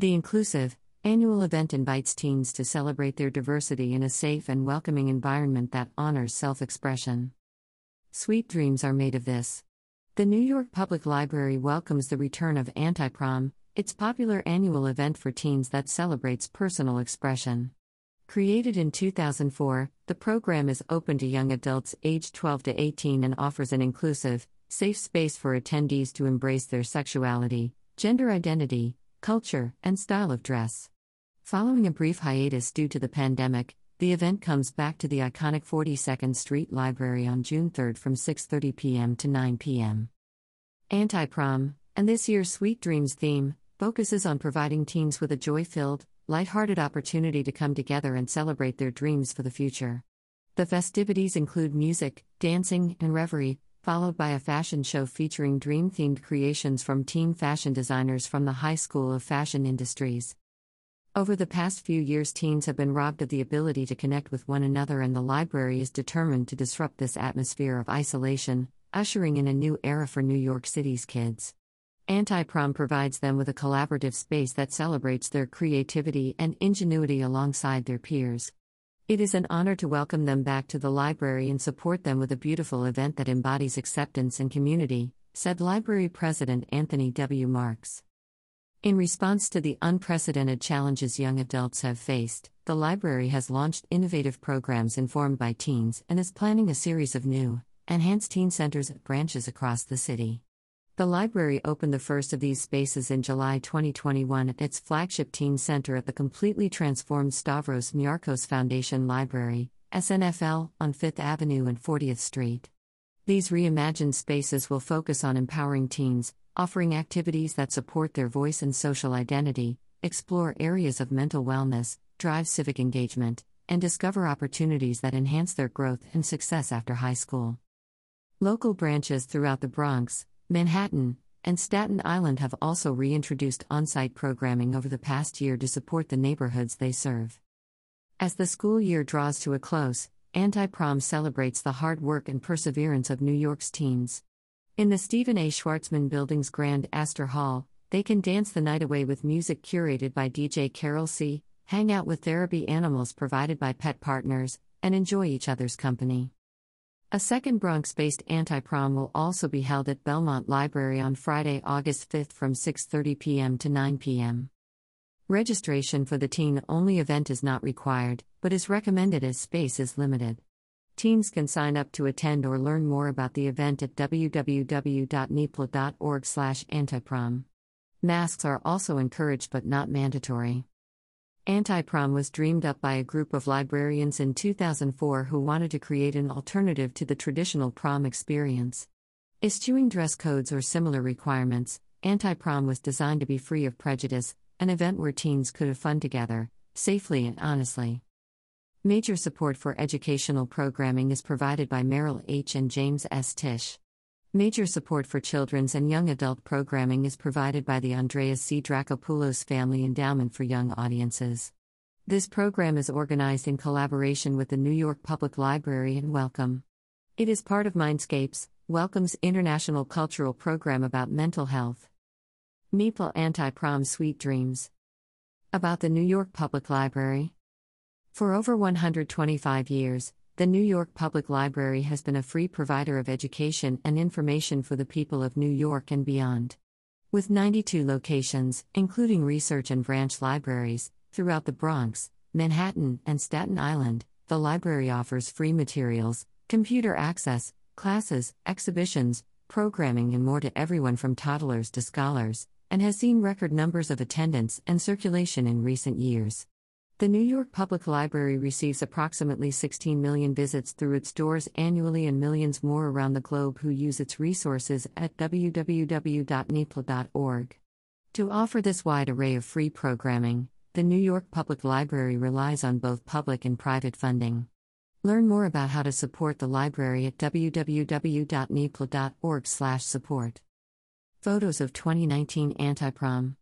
The inclusive, annual event invites teens to celebrate their diversity in a safe and welcoming environment that honors self expression. Sweet dreams are made of this. The New York Public Library welcomes the return of Anti Prom, its popular annual event for teens that celebrates personal expression. Created in 2004, the program is open to young adults aged 12 to 18 and offers an inclusive, safe space for attendees to embrace their sexuality, gender identity, culture, and style of dress. Following a brief hiatus due to the pandemic, the event comes back to the iconic 42nd Street Library on June 3 from 6:30 p.m. to 9 p.m. Anti-Prom, and this year's Sweet Dreams theme focuses on providing teens with a joy-filled, light-hearted opportunity to come together and celebrate their dreams for the future. The festivities include music, dancing, and revelry, followed by a fashion show featuring dream themed creations from teen fashion designers from the High School of Fashion Industries. Over the past few years, teens have been robbed of the ability to connect with one another, and the library is determined to disrupt this atmosphere of isolation, ushering in a new era for New York City's kids. Anti Prom provides them with a collaborative space that celebrates their creativity and ingenuity alongside their peers. It is an honor to welcome them back to the library and support them with a beautiful event that embodies acceptance and community, said Library President Anthony W. Marx. In response to the unprecedented challenges young adults have faced, the library has launched innovative programs informed by teens and is planning a series of new, enhanced teen centers at branches across the city. The library opened the first of these spaces in July 2021 at its flagship teen center at the completely transformed Stavros Niarchos Foundation Library, SNFL, on 5th Avenue and 40th Street. These reimagined spaces will focus on empowering teens, offering activities that support their voice and social identity, explore areas of mental wellness, drive civic engagement, and discover opportunities that enhance their growth and success after high school. Local branches throughout the Bronx, Manhattan, and Staten Island have also reintroduced on site programming over the past year to support the neighborhoods they serve. As the school year draws to a close, Anti Prom celebrates the hard work and perseverance of New York's teens. In the Stephen A. Schwarzman Building's Grand Astor Hall, they can dance the night away with music curated by DJ Carol C., hang out with therapy animals provided by pet partners, and enjoy each other's company. A second Bronx based anti prom will also be held at Belmont Library on Friday, August 5 from 6:30 p.m. to 9 p.m. Registration for the teen only event is not required, but is recommended as space is limited. Teens can sign up to attend or learn more about the event at www.nypl.org/antiprom. Masks are also encouraged but not mandatory. Anti prom was dreamed up by a group of librarians in 2004 who wanted to create an alternative to the traditional prom experience. Eschewing dress codes or similar requirements, Anti prom was designed to be free of prejudice, an event where teens could have fun together, safely and honestly. Major support for educational programming is provided by Merrill H. and James S. Tisch. Major support for children's and young adult programming is provided by the Andreas C. Dracopoulos Family Endowment for Young Audiences. This program is organized in collaboration with the New York Public Library and Wellcome. It is part of Mindscapes, Wellcome's international cultural program about mental health. NYPL Anti Prom Sweet Dreams. About the New York Public Library. For over 125 years, the New York Public Library has been a free provider of education and information for the people of New York and beyond. With 92 locations, including research and branch libraries, throughout the Bronx, Manhattan, and Staten Island, the library offers free materials, computer access, classes, exhibitions, programming, and more to everyone from toddlers to scholars, and has seen record numbers of attendance and circulation in recent years. The New York Public Library receives approximately 16 million visits through its doors annually and millions more around the globe who use its resources at www.nypl.org. To offer this wide array of free programming, the New York Public Library relies on both public and private funding. Learn more about how to support the library at www.nypl.org/support. Photos of 2019 Anti-Prom